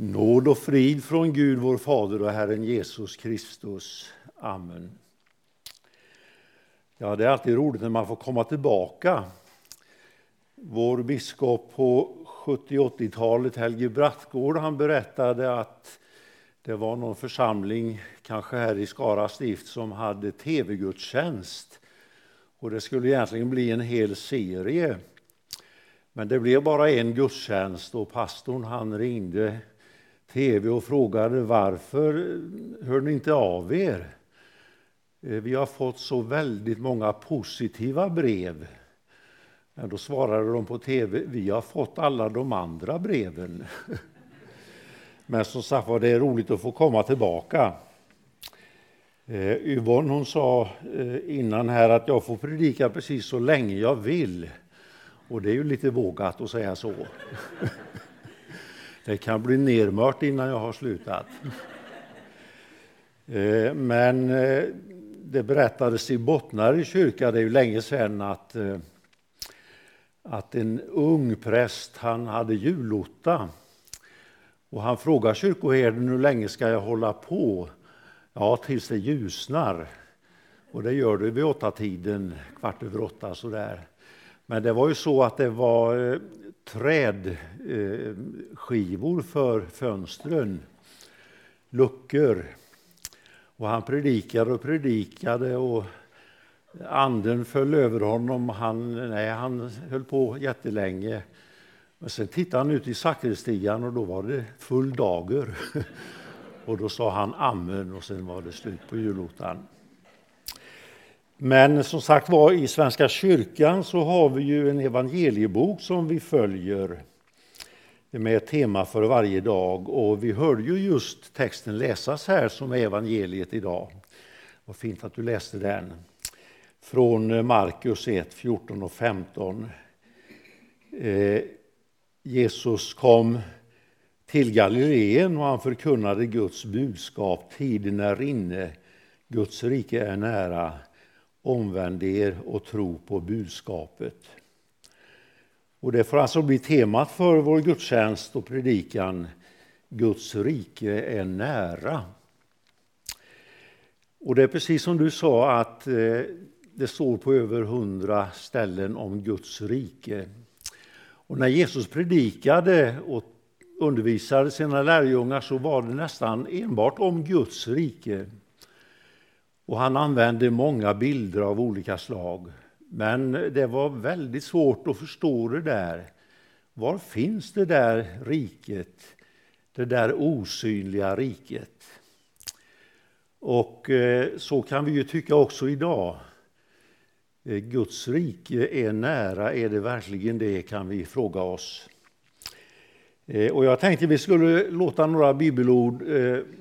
Nåd och frid från Gud, vår Fader och Herren Jesus Kristus. Amen. Ja, det är alltid roligt när man får komma tillbaka. Vår biskop på 70-80-talet, Helge Brattgård, han berättade att det var någon församling, kanske här i Skara stift, som hade tv-gudstjänst. Och det skulle egentligen bli en hel serie. Men det blev bara en gudstjänst och pastorn han ringde tv och frågade varför hör ni inte av er? Eh, vi har fått så väldigt många positiva brev. Men då svarade de på tv, vi har fått alla de andra breven. Men som sagt var, det är roligt att få komma tillbaka. Eh, Yvonne hon sa eh, innan här att jag får predika precis så länge jag vill. Och det är ju lite vågat att säga så. Det kan bli nermört innan jag har slutat. Eh, men eh, det berättades i Bottnare kyrka, det är ju länge sedan, att, eh, att en ung präst han hade julotta. Och han frågar kyrkoherden hur länge ska jag hålla på? Ja, tills det ljusnar. Och det gör det vid åtta tiden, kvart över åtta sådär. Men det var ju så att det var trädskivor eh, för fönstren, luckor. Och han predikade och predikade och anden föll över honom. Han, nej, han höll på jättelänge. Men sen tittade han ut i sakristian och då var det full dager. Och då sa han amen och sen var det slut på julotan. Men som sagt var, i Svenska kyrkan så har vi ju en evangeliebok som vi följer med ett tema för varje dag. Och vi hörde ju just texten läsas här som är evangeliet idag. Vad fint att du läste den. Från Markus 1, 14 och 15. Eh, Jesus kom till Galileen och han förkunnade Guds budskap. Tiden är inne, Guds rike är nära omvänd er och tro på budskapet. Och det får alltså bli temat för vår gudstjänst och predikan. Guds rike är nära. Och det är precis som du sa att eh, det står på över hundra ställen om Guds rike. Och när Jesus predikade och undervisade sina lärjungar så var det nästan enbart om Guds rike. Och han använde många bilder av olika slag. Men det var väldigt svårt att förstå det där. Var finns det där riket? Det där osynliga riket? Och eh, så kan vi ju tycka också idag. Eh, Guds rike är nära, är det verkligen det, kan vi fråga oss. Eh, och jag tänkte vi skulle låta några bibelord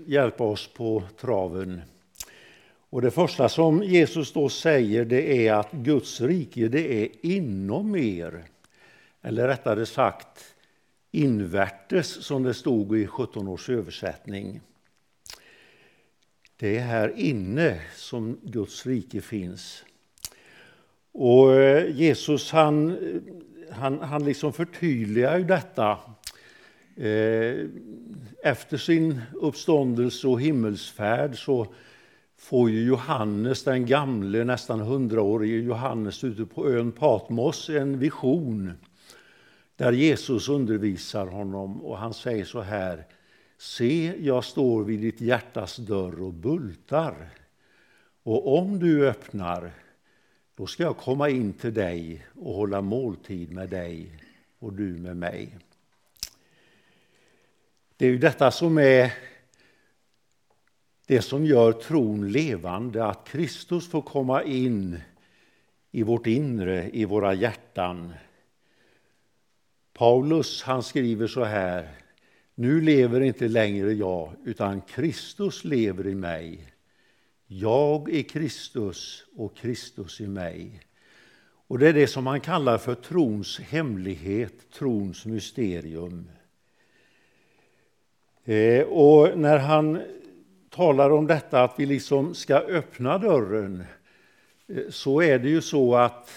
hjälpa oss på traven. Och det första som Jesus då säger det är att Guds rike det är inom er. Eller rättare sagt invärtes som det stod i 17 års översättning. Det är här inne som Guds rike finns. Och eh, Jesus han, eh, han, han liksom förtydligar ju detta. Eh, efter sin uppståndelse och himmelsfärd så får ju Johannes, den gamle, nästan hundraårige Johannes ute på ön Patmos en vision där Jesus undervisar honom och han säger så här Se, jag står vid ditt hjärtas dörr och bultar. Och om du öppnar, då ska jag komma in till dig och hålla måltid med dig och du med mig. Det är ju detta som är det som gör tron levande, att Kristus får komma in i vårt inre, i våra hjärtan. Paulus han skriver så här. Nu lever inte längre jag, utan Kristus lever i mig. Jag är Kristus och Kristus i mig. Och Det är det som man kallar för trons hemlighet, trons mysterium. Eh, och när han talar om detta att vi liksom ska öppna dörren eh, så är det ju så att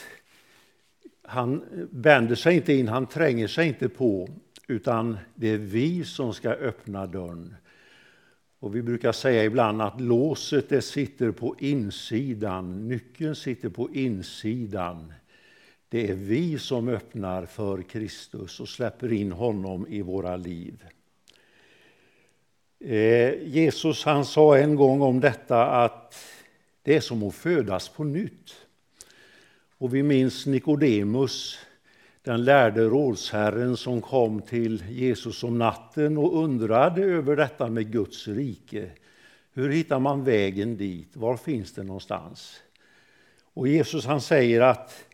han vänder sig inte in, han tränger sig inte på utan det är vi som ska öppna dörren. Och vi brukar säga ibland att låset det sitter på insidan, nyckeln sitter på insidan. Det är vi som öppnar för Kristus och släpper in honom i våra liv. Eh, Jesus han sa en gång om detta att det är som att födas på nytt. Och vi minns Nikodemus, den lärde rådsherren som kom till Jesus om natten och undrade över detta med Guds rike. Hur hittar man vägen dit? Var finns det någonstans? Och Jesus han säger att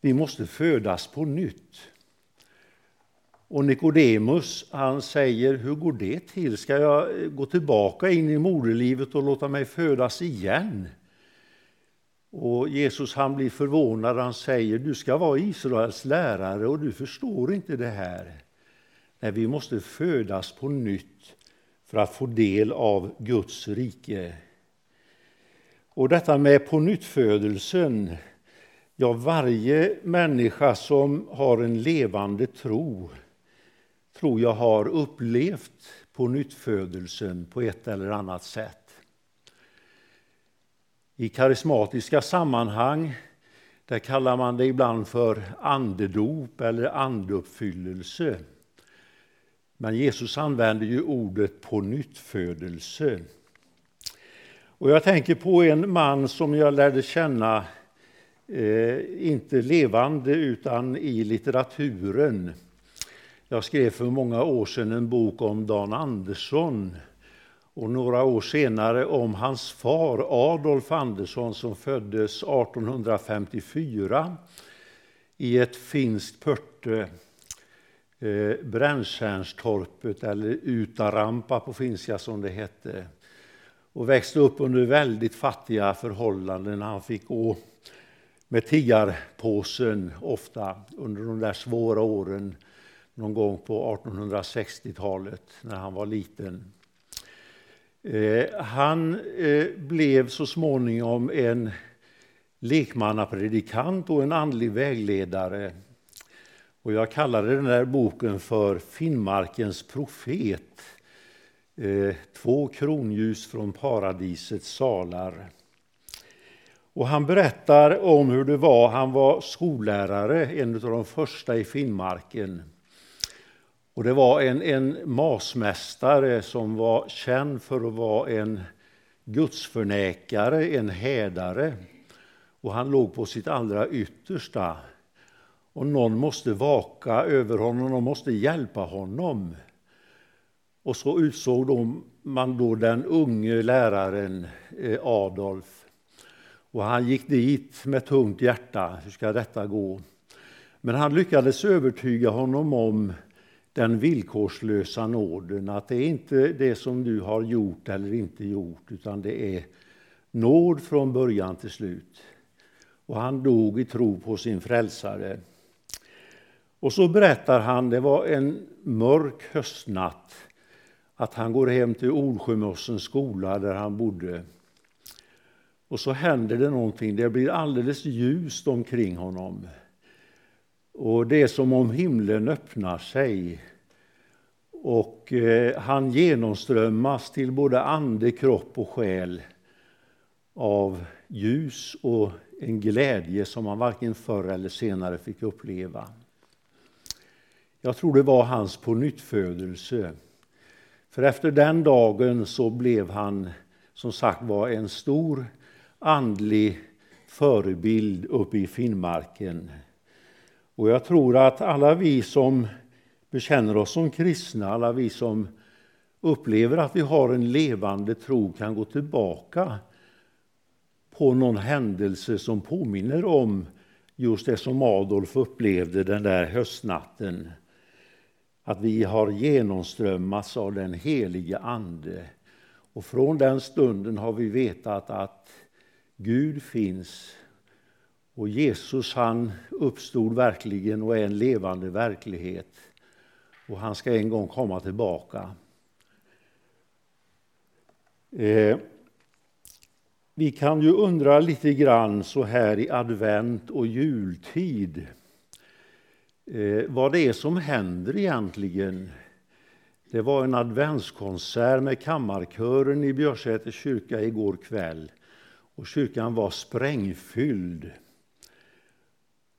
vi måste födas på nytt. Och Nikodemus han säger, hur går det till? Ska jag eh, gå tillbaka in i moderlivet och låta mig födas igen? Och Jesus han blir förvånad, han säger, du ska vara Israels lärare och du förstår inte det här. Nej, vi måste födas på nytt för att få del av Guds rike. Och detta med på nyttfödelsen, ja varje människa som har en levande tro tror jag har upplevt på nyttfödelsen på ett eller annat sätt. I karismatiska sammanhang där kallar man det ibland för andedop eller andeuppfyllelse. Men Jesus använder ju ordet på nyttfödelse. Och jag tänker på en man som jag lärde känna, eh, inte levande utan i litteraturen. Jag skrev för många år sedan en bok om Dan Andersson och några år senare om hans far Adolf Andersson som föddes 1854 i ett finskt pörte, eh, Brännstjärnstorpet eller Utarampa på finska som det hette och växte upp under väldigt fattiga förhållanden. Han fick gå med tiggarpåsen ofta under de där svåra åren någon gång på 1860-talet när han var liten. Eh, han eh, blev så småningom en lekmannapredikant och en andlig vägledare. Och jag kallade den där boken för Finnmarkens profet. Eh, två kronljus från paradisets salar. Och han berättar om hur det var. Han var skollärare, en av de första i Finnmarken. Och det var en, en masmästare som var känd för att vara en gudsförnekare, en hädare. Och han låg på sitt allra yttersta. Och någon måste vaka över honom, och måste hjälpa honom. Och så utsåg de, man då den unge läraren eh, Adolf. Och han gick dit med tungt hjärta. Hur ska detta gå? Men han lyckades övertyga honom om den villkorslösa nåden, att det är inte det som du har gjort eller inte gjort, utan det är nåd från början till slut. Och han dog i tro på sin frälsare. Och så berättar han, det var en mörk höstnatt, att han går hem till Olsjömossens skola där han bodde. Och så händer det någonting, det blir alldeles ljust omkring honom. Och det är som om himlen öppnar sig och eh, han genomströmmas till både ande, kropp och själ av ljus och en glädje som han varken förr eller senare fick uppleva. Jag tror det var hans pånyttfödelse. För efter den dagen så blev han som sagt var en stor andlig förebild uppe i Finnmarken. Och jag tror att alla vi som bekänner oss som kristna, alla vi som upplever att vi har en levande tro kan gå tillbaka på någon händelse som påminner om just det som Adolf upplevde den där höstnatten. Att vi har genomströmmats av den helige Ande. Och från den stunden har vi vetat att Gud finns och Jesus han uppstod verkligen och är en levande verklighet. Och han ska en gång komma tillbaka. Eh, vi kan ju undra lite grann så här i advent och jultid. eh, vad det är som händer egentligen. Det var en adventskonsert med kammarkören i Björsäters kyrka igår kväll. Och kyrkan var sprängfylld.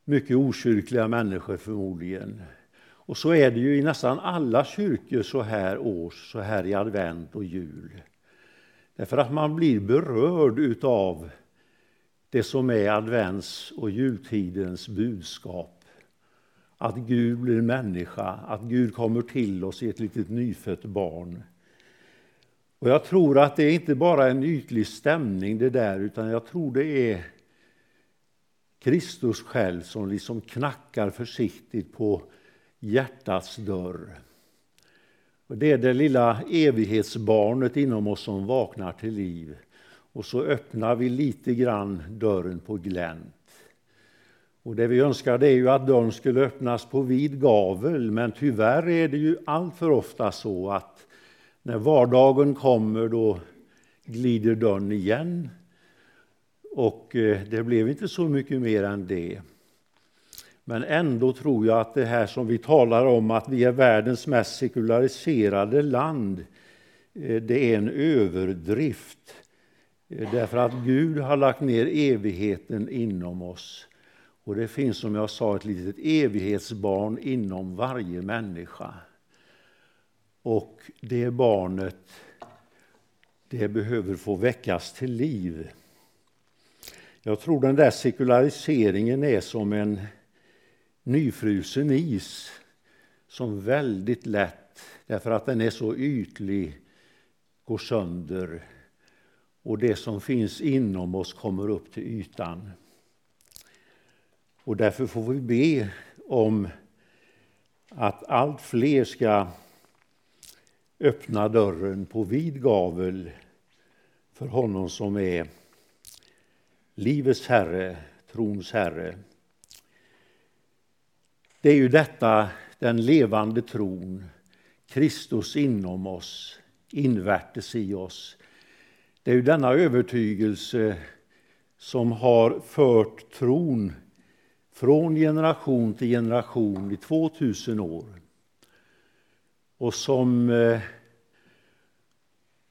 Mycket okyrkliga människor förmodligen. Och så är det ju i nästan alla kyrkor så här års, så här i advent och jul. Därför att man blir berörd utav det som är advents och jultidens budskap. Att Gud blir människa, att Gud kommer till oss i ett litet nyfött barn. Och Jag tror att det inte bara är en ytlig stämning det där, utan jag tror det är Kristus själv som liksom knackar försiktigt på hjärtats dörr. Och det är det lilla evighetsbarnet inom oss som vaknar till liv. Och så öppnar vi lite grann dörren på glänt. Och det vi önskar det är ju att dörren skulle öppnas på vid gavel, men tyvärr är det ju allt för ofta så att när vardagen kommer då glider dörren igen. Och eh, det blev inte så mycket mer än det. Men ändå tror jag att det här som vi talar om, att vi är världens mest sekulariserade land, eh, det är en överdrift. Eh, därför att Gud har lagt ner evigheten inom oss. Och det finns som jag sa ett litet evighetsbarn inom varje människa. Och det barnet, det behöver få väckas till liv. Jag tror den där sekulariseringen är som en nyfrusen is som väldigt lätt, därför att den är så ytlig, går sönder och det som finns inom oss kommer upp till ytan. Och därför får vi be om att allt fler ska öppna dörren på vid gavel för honom som är livets Herre, trons Herre. Det är ju detta, den levande tron, Kristus inom oss, invärtes i oss. Det är ju denna övertygelse som har fört tron från generation till generation i 2000 år. Och som eh,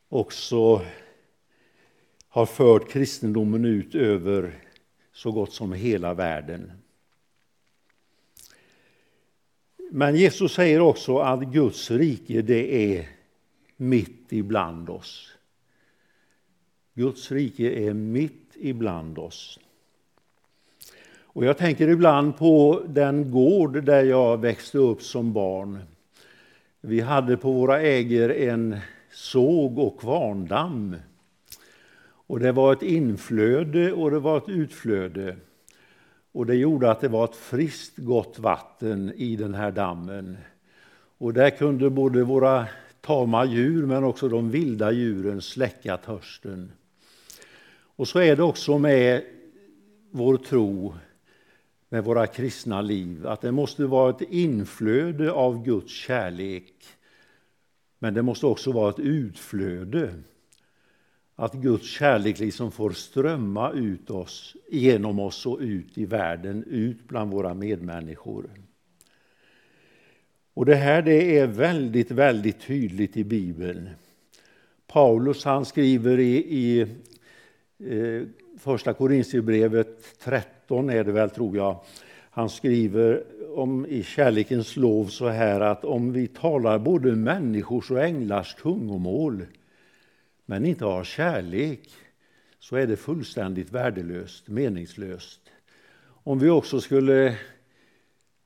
också har fört kristendomen ut över så gott som hela världen. Men Jesus säger också att Guds rike det är mitt ibland oss. Guds rike är mitt ibland oss. Och jag tänker ibland på den gård där jag växte upp som barn. Vi hade på våra ägor en såg och kvarndamm. Och det var ett inflöde och det var ett utflöde. Och det gjorde att det var ett friskt, gott vatten i den här dammen. Och där kunde både våra tama djur men också de vilda djuren släcka törsten. Och så är det också med vår tro, med våra kristna liv, att det måste vara ett inflöde av Guds kärlek. Men det måste också vara ett utflöde att Guds kärlek liksom får strömma ut oss, genom oss och ut i världen, ut bland våra medmänniskor. Och Det här det är väldigt, väldigt tydligt i Bibeln. Paulus han skriver i, i eh, Första Korintierbrevet 13, är det väl, tror jag. Han skriver om, i kärlekens lov så här att om vi talar både människors och änglars tungomål men inte har kärlek så är det fullständigt värdelöst, meningslöst. Om vi också skulle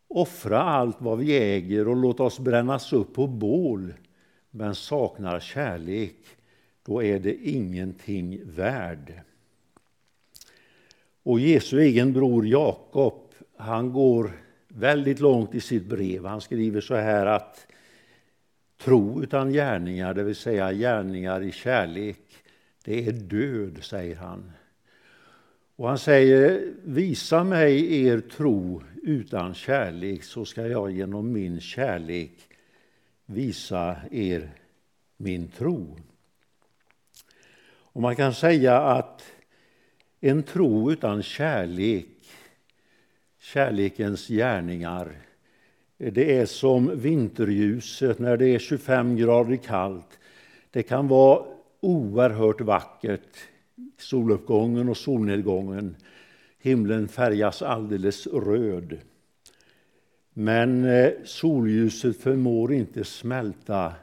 offra allt vad vi äger och låta oss brännas upp på bål men saknar kärlek, då är det ingenting värd. Och Jesu egen bror Jakob, han går väldigt långt i sitt brev. Han skriver så här att Tro utan gärningar, det vill säga gärningar i kärlek, det är död, säger han. Och han säger, visa mig er tro utan kärlek så ska jag genom min kärlek visa er min tro. Och man kan säga att en tro utan kärlek, kärlekens gärningar, det är som vinterljuset när det är 25 grader kallt. Det kan vara oerhört vackert, soluppgången och solnedgången. Himlen färgas alldeles röd. Men eh, solljuset förmår inte smälta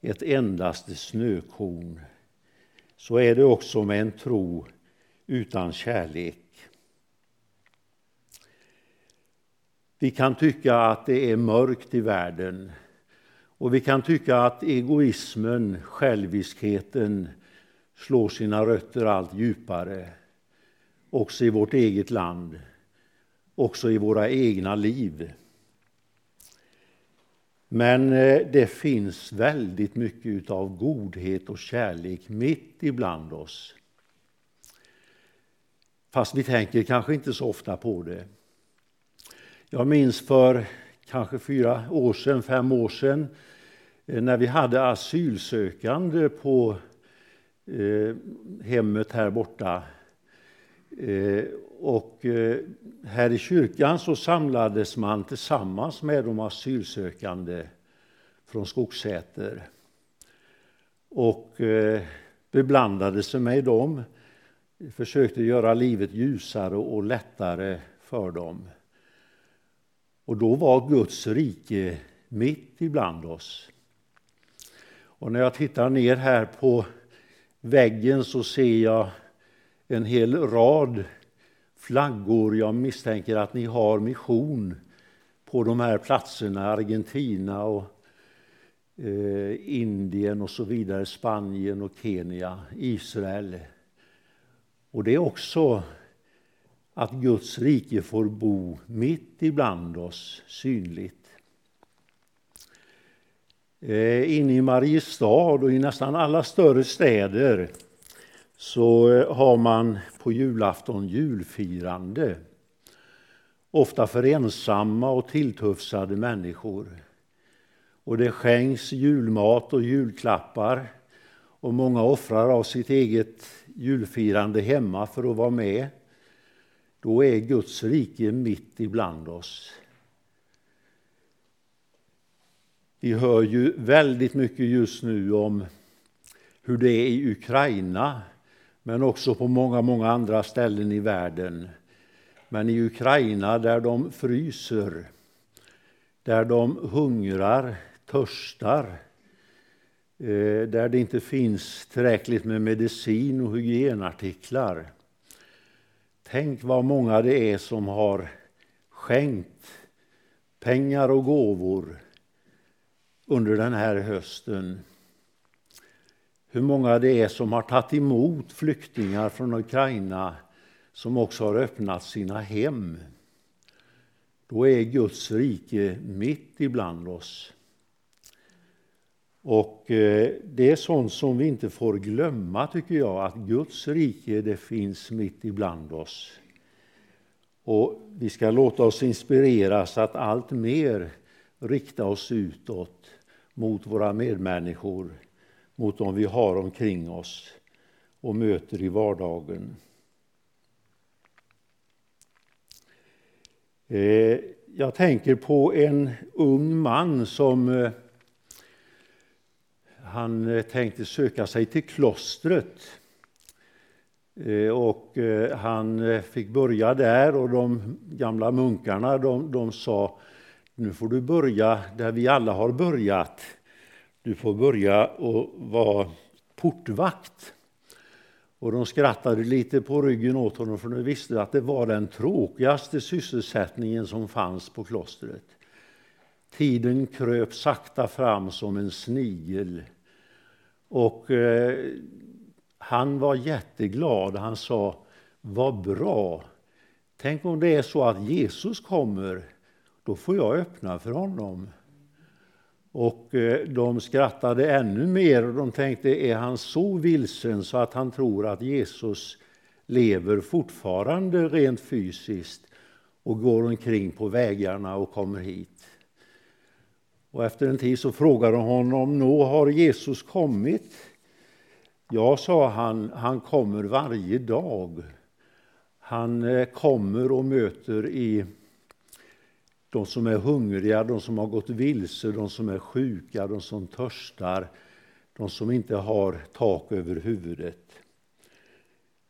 ett endaste snökorn. Så är det också med en tro utan kärlek. Vi kan tycka att det är mörkt i världen och vi kan tycka att egoismen, själviskheten slår sina rötter allt djupare också i vårt eget land, också i våra egna liv. Men eh, det finns väldigt mycket av godhet och kärlek mitt ibland oss. Fast vi tänker kanske inte så ofta på det. Jag minns för kanske fyra år sedan, fem år sedan eh, när vi hade asylsökande på eh, hemmet här borta. Eh, och eh, här i kyrkan så samlades man tillsammans med de asylsökande från Skogsäter och eh, beblandade sig med dem, försökte göra livet ljusare och lättare för dem. Och då var Guds rike mitt ibland oss. Och när jag tittar ner här på väggen så ser jag en hel rad flaggor. Jag misstänker att ni har mission på de här platserna, Argentina och eh, Indien och så vidare, Spanien och Kenya, Israel. Och det är också att Guds rike får bo mitt ibland oss, synligt. Eh, inne i Mariestad och i nästan alla större städer så eh, har man på julafton julfirande. Ofta för ensamma och tilltufsade människor. Och det skänks julmat och julklappar och många offrar av sitt eget julfirande hemma för att vara med. Då är Guds rike mitt ibland oss. Vi hör ju väldigt mycket just nu om hur det är i Ukraina men också på många, många andra ställen i världen. Men i Ukraina där de fryser, där de hungrar, törstar, eh, där det inte finns tillräckligt med medicin och hygienartiklar. Tänk vad många det är som har skänkt pengar och gåvor under den här hösten hur många det är som har tagit emot flyktingar från Ukraina som också har öppnat sina hem. Då är Guds rike mitt ibland oss. Och eh, det är sånt som vi inte får glömma, tycker jag, att Guds rike det finns mitt ibland oss. Och vi ska låta oss inspireras att allt mer rikta oss utåt mot våra medmänniskor mot dem vi har omkring oss och möter i vardagen. Eh, jag tänker på en ung man som eh, han eh, tänkte söka sig till klostret. Eh, och eh, han fick börja där och de gamla munkarna de, de sa nu får du börja där vi alla har börjat. Du får börja och vara portvakt. Och de skrattade lite på ryggen åt honom för de visste att det var den tråkigaste sysselsättningen som fanns på klostret. Tiden kröp sakta fram som en snigel. Och eh, han var jätteglad. Han sa, vad bra. Tänk om det är så att Jesus kommer, då får jag öppna för honom. Och eh, de skrattade ännu mer och de tänkte, är han så vilsen så att han tror att Jesus lever fortfarande rent fysiskt och går omkring på vägarna och kommer hit? Och efter en tid så frågade de honom, nå har Jesus kommit? Ja, sa han, han kommer varje dag. Han eh, kommer och möter i de som är hungriga, de som har gått vilse, de som är sjuka, de som törstar, de som inte har tak över huvudet.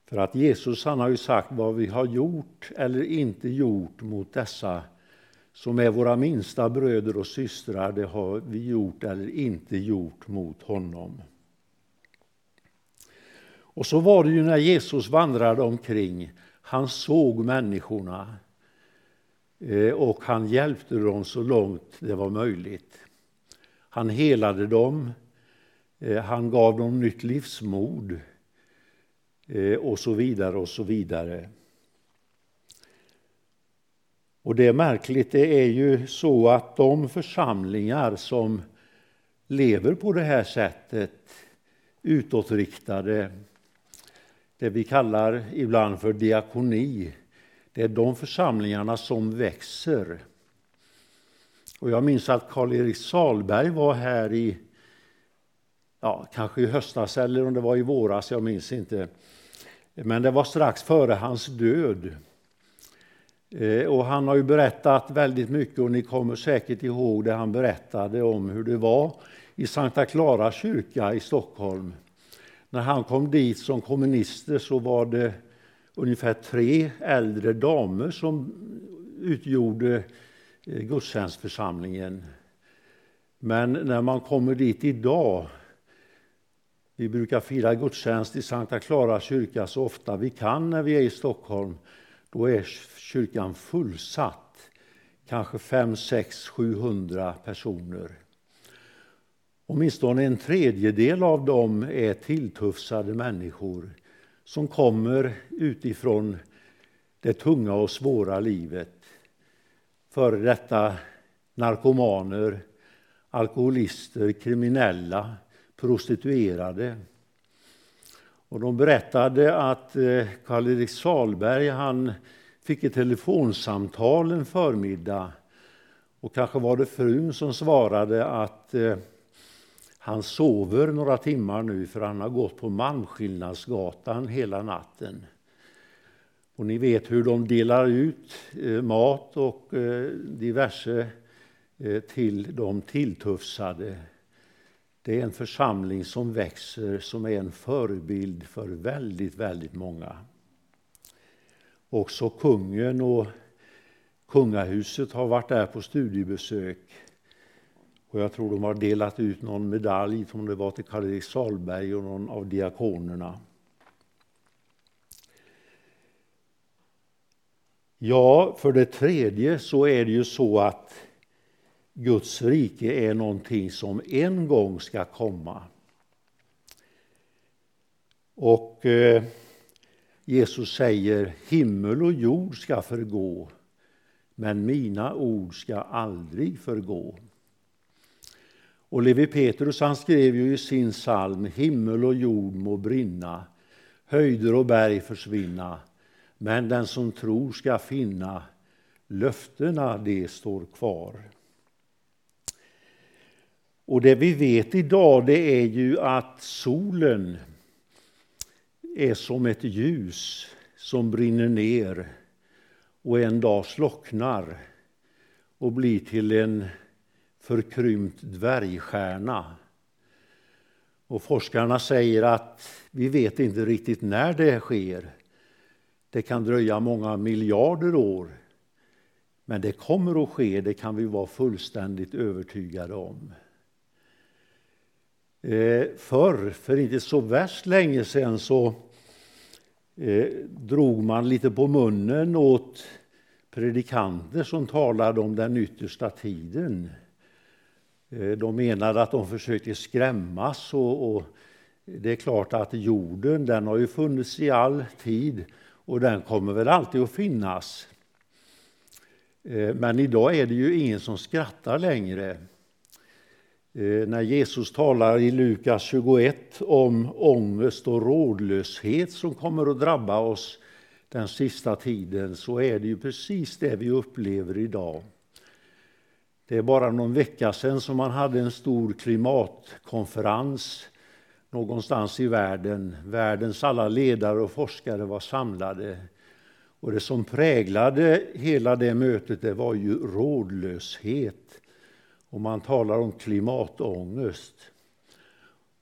För att Jesus han har ju sagt vad vi har gjort eller inte gjort mot dessa som är våra minsta bröder och systrar, det har vi gjort eller inte gjort mot honom. Och så var det ju när Jesus vandrade omkring. Han såg människorna eh, och han hjälpte dem så långt det var möjligt. Han helade dem, eh, han gav dem nytt livsmod eh, och så vidare och så vidare. Och det är märkligt, det är ju så att de församlingar som lever på det här sättet, utåtriktade, det vi kallar ibland för diakoni, det är de församlingarna som växer. Och jag minns att Karl-Erik Salberg var här i, ja, kanske i höstas eller om det var i våras, jag minns inte. Men det var strax före hans död. Eh, och han har ju berättat väldigt mycket och ni kommer säkert ihåg det han berättade om hur det var i Sankta Clara kyrka i Stockholm. När han kom dit som kommunister så var det ungefär tre äldre damer som utgjorde eh, gudstjänstförsamlingen. Men när man kommer dit idag, vi brukar fira gudstjänst i Sankta Clara kyrka så ofta vi kan när vi är i Stockholm, då är kyrkan fullsatt. Kanske 5, 6, 700 personer. Åtminstone en tredjedel av dem är tilltufsade människor som kommer utifrån det tunga och svåra livet. Före detta narkomaner, alkoholister, kriminella, prostituerade. Och de berättade att eh, Karl-Erik Salberg han fick ett telefonsamtal en förmiddag. Och kanske var det frun som svarade att eh, han sover några timmar nu för han har gått på Malmskillnadsgatan hela natten. Och ni vet hur de delar ut eh, mat och diverse till de tilltufsade. Det är en församling som växer, som är en förebild för väldigt, väldigt många. Också kungen och kungahuset har varit där på studiebesök. Och jag tror de har delat ut någon medalj, som det var till Karl-Erik Salberg och någon av diakonerna. Ja, för det tredje så är det ju så att Guds rike är någonting som en gång ska komma. Och eh, Jesus säger himmel och jord ska förgå, men mina ord ska aldrig förgå. Och Levi Petrus han skrev ju i sin psalm himmel och jord må brinna, höjder och berg försvinna, men den som tror ska finna löftena det står kvar. Och det vi vet idag det är ju att solen är som ett ljus som brinner ner och en dag slocknar och blir till en förkrympt dvärgstjärna. Och forskarna säger att vi vet inte riktigt när det sker. Det kan dröja många miljarder år. Men det kommer att ske, det kan vi vara fullständigt övertygade om. Eh, förr, för inte så värst länge sedan, så eh, drog man lite på munnen åt predikanter som talade om den yttersta tiden. Eh, de menade att de försökte skrämmas. Och, och, det är klart att jorden den har ju funnits i all tid och den kommer väl alltid att finnas. Eh, men idag är det ju ingen som skrattar längre. Eh, när Jesus talar i Lukas 21 om ångest och rådlöshet som kommer att drabba oss den sista tiden så är det ju precis det vi upplever idag. Det är bara någon vecka sedan som man hade en stor klimatkonferens någonstans i världen. Världens alla ledare och forskare var samlade. Och det som präglade hela det mötet det var ju rådlöshet. Och man talar om klimatångest.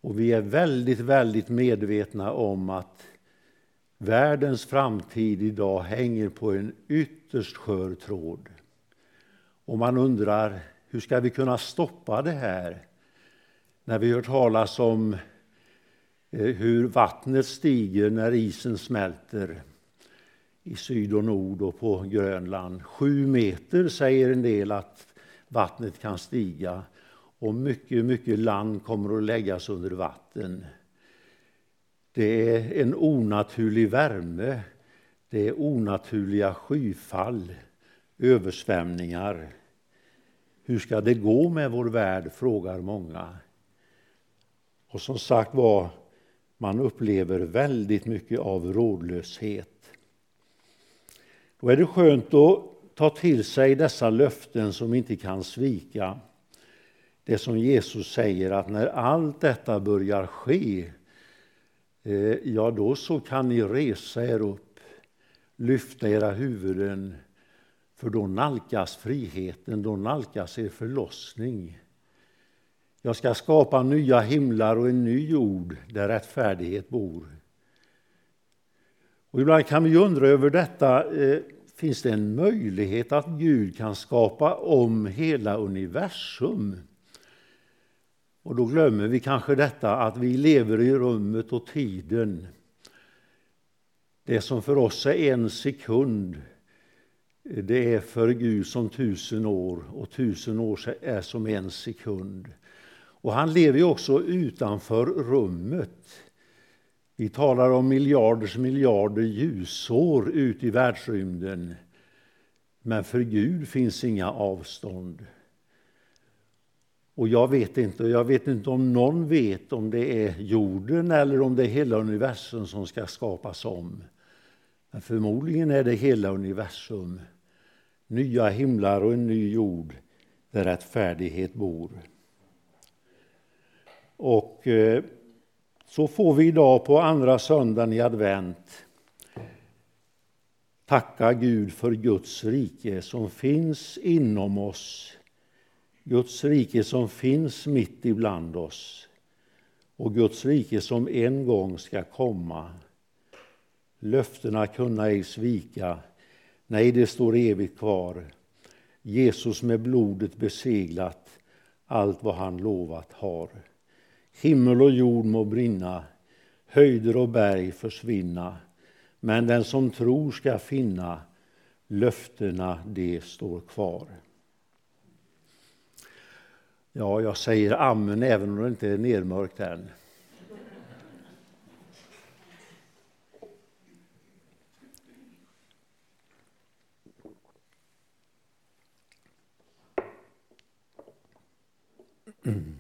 Och vi är väldigt, väldigt medvetna om att världens framtid idag hänger på en ytterst skör tråd. Och man undrar, hur ska vi kunna stoppa det här? När vi hör talas om eh, hur vattnet stiger när isen smälter i syd och nord och på Grönland. Sju meter säger en del att vattnet kan stiga och mycket, mycket land kommer att läggas under vatten. Det är en onaturlig värme, det är onaturliga skyfall, översvämningar. Hur ska det gå med vår värld, frågar många. Och som sagt var, man upplever väldigt mycket av rådlöshet. Då är det skönt att ta till sig dessa löften som inte kan svika. Det som Jesus säger att när allt detta börjar ske, eh, ja då så kan ni resa er upp, lyfta era huvuden, för då nalkas friheten, då nalkas er förlossning. Jag ska skapa nya himlar och en ny jord där rättfärdighet bor. Och ibland kan vi undra över detta. Eh, Finns det en möjlighet att Gud kan skapa om hela universum? Och då glömmer vi kanske detta att vi lever i rummet och tiden. Det som för oss är en sekund, det är för Gud som tusen år och tusen år är som en sekund. Och han lever ju också utanför rummet. Vi talar om miljarders miljarder ljusår ut i världsrymden. Men för Gud finns inga avstånd. Och jag vet inte, jag vet inte om någon vet om det är jorden eller om det är hela universum som ska skapas om. Men förmodligen är det hela universum. Nya himlar och en ny jord där rättfärdighet bor. Och eh, så får vi idag på andra söndagen i advent tacka Gud för Guds rike som finns inom oss. Guds rike som finns mitt ibland oss och Guds rike som en gång ska komma. Löftena kunna ej svika, nej, det står evigt kvar. Jesus med blodet beseglat allt vad han lovat har. Himmel och jord må brinna, höjder och berg försvinna men den som tror ska finna löftena, det står kvar. Ja, jag säger amen även om det inte är nermörkt än. Mm.